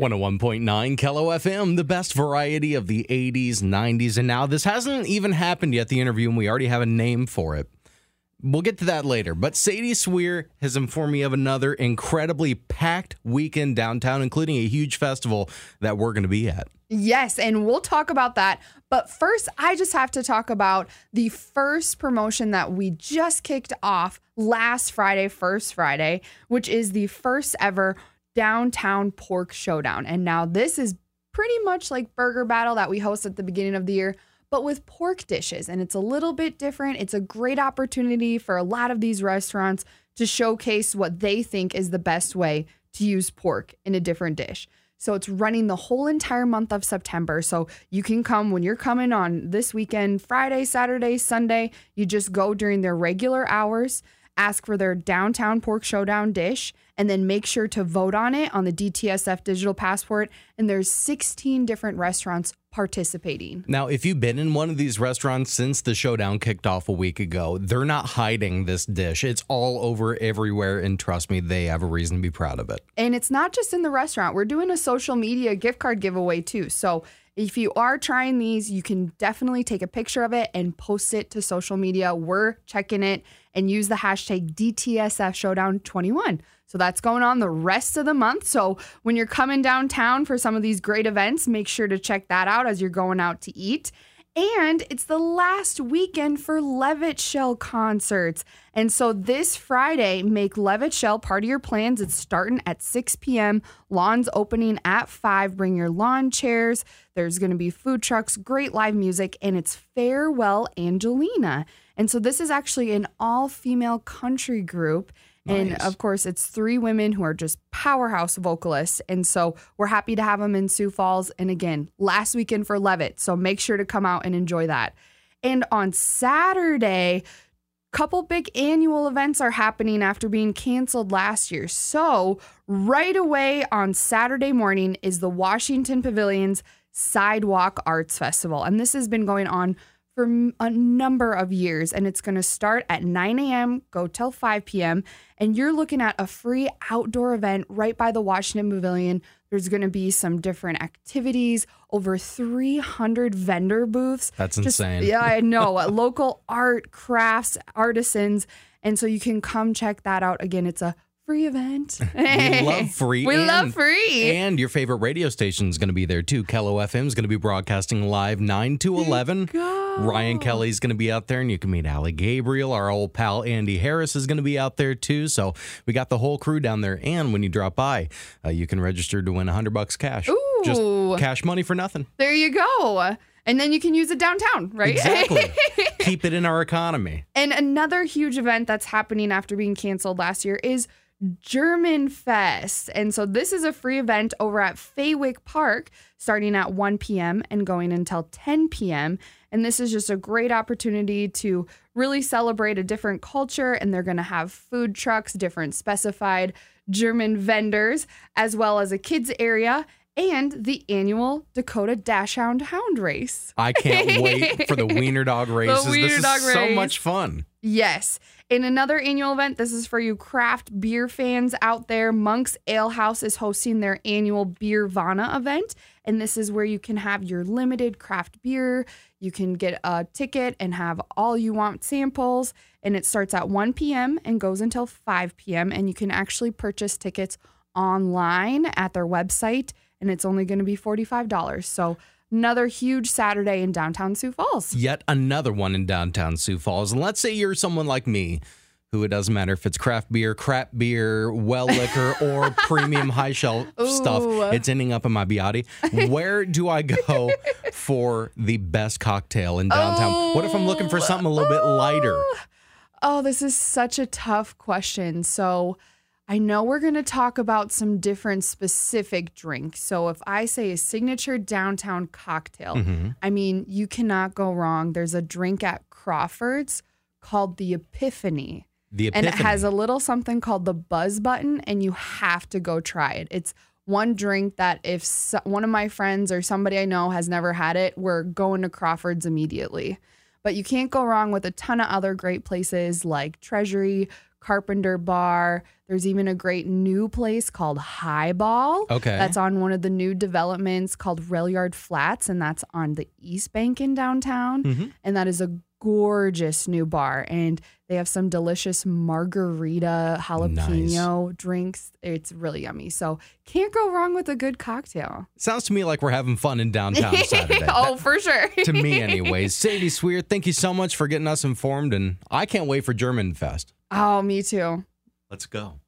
101.9 KELO FM, the best variety of the 80s, 90s, and now. This hasn't even happened yet, the interview, and we already have a name for it. We'll get to that later. But Sadie Sweer has informed me of another incredibly packed weekend downtown, including a huge festival that we're going to be at. Yes, and we'll talk about that. But first, I just have to talk about the first promotion that we just kicked off last Friday, first Friday, which is the first ever downtown pork showdown. And now this is pretty much like Burger Battle that we host at the beginning of the year, but with pork dishes. And it's a little bit different. It's a great opportunity for a lot of these restaurants to showcase what they think is the best way to use pork in a different dish. So it's running the whole entire month of September. So you can come when you're coming on this weekend, Friday, Saturday, Sunday. You just go during their regular hours, ask for their downtown pork showdown dish, and then make sure to vote on it on the DTSF digital passport. And there's 16 different restaurants participating. Now, if you've been in one of these restaurants since the showdown kicked off a week ago, they're not hiding this dish. It's all over everywhere. And trust me, they have a reason to be proud of it. And it's not just in the restaurant, we're doing a social media gift card giveaway too. So if you are trying these, you can definitely take a picture of it and post it to social media. We're checking it and use the hashtag DTSF Showdown 21. So that's going on the rest of the month. So when you're coming downtown for some of these great events, make sure to check that out as you're going out to eat. And it's the last weekend for Levitt Shell concerts. And so this Friday, make Levitt Shell part of your plans. It's starting at 6 p.m. Lawn's opening at 5. Bring your lawn chairs. There's going to be food trucks, great live music, and it's Farewell Angelina. And so this is actually an all female country group. And of course, it's three women who are just powerhouse vocalists. And so we're happy to have them in Sioux Falls. And again, last weekend for Levitt. So make sure to come out and enjoy that. And on Saturday, couple big annual events are happening after being canceled last year. So, right away on Saturday morning is the Washington Pavilion's Sidewalk Arts Festival. And this has been going on for a number of years. And it's going to start at 9 a.m., go till 5 p.m. And you're looking at a free outdoor event right by the Washington Pavilion. There's going to be some different activities, over 300 vendor booths. That's Just- insane. yeah, I know. Local art, crafts, artisans. And so you can come check that out. Again, it's a free event. We love free. We and- love free. And your favorite radio station is going to be there too. KELO FM is going to be broadcasting live 9 to 11. Ryan Kelly's going to be out there, and you can meet Allie Gabriel. Our old pal Andy Harris is going to be out there too. So we got the whole crew down there. And when you drop by, uh, you can register to win 100 bucks cash. Ooh. Just cash money for nothing. there you go. And then you can use it downtown, right? Exactly. Keep it in our economy. And another huge event that's happening after being canceled last year is German Fest. And so this is a free event over at Fawick Park starting at 1 p.m. and going until 10 p.m. And this is just a great opportunity to really celebrate a different culture. And they're going to have food trucks, different specified German vendors, as well as a kids area and the annual Dakota Dachshund Hound Race. I can't wait for the Wiener Dog races. Wiener this is Dog so race. much fun. Yes. In another annual event, this is for you craft beer fans out there. Monk's Ale House is hosting their annual Beer Vana event. And this is where you can have your limited craft beer. You can get a ticket and have all you want samples. And it starts at 1 p.m. and goes until 5 p.m. And you can actually purchase tickets online at their website. And it's only going to be $45. So, another huge Saturday in downtown Sioux Falls. yet another one in downtown Sioux Falls. And let's say you're someone like me, who it doesn't matter if it's craft beer, crap beer, well liquor, or premium high shelf stuff, it's ending up in my Biotti. Where do I go for the best cocktail in downtown? What if I'm looking for something a little bit lighter? Oh, oh this is such a tough question. So, I know we're going to talk about some different specific drinks. So, if I say a signature downtown cocktail, Mm-hmm. I mean, you cannot go wrong. There's a drink at Crawford's called the Epiphany. The And it has a little something called the buzz button, and you have to go try it. It's one drink that if so, one of my friends or somebody I know has never had it, we're going to Crawford's immediately. But you can't go wrong with a ton of other great places like Treasury, Carpenter Bar. There's even a great new place called Highball. Okay. That's on one of the new developments called Rail Yard Flats, and that's on the East Bank in downtown. Mm-hmm. And that is a gorgeous new bar. And they have some delicious margarita jalapeno drinks. It's really yummy. So can't go wrong with a good cocktail. Sounds to me like we're having fun in downtown Saturday. oh, for sure. to me, anyways. Sadie Sweer, thank you so much for getting us informed, and I can't wait for German Fest. Oh, me too. Let's go.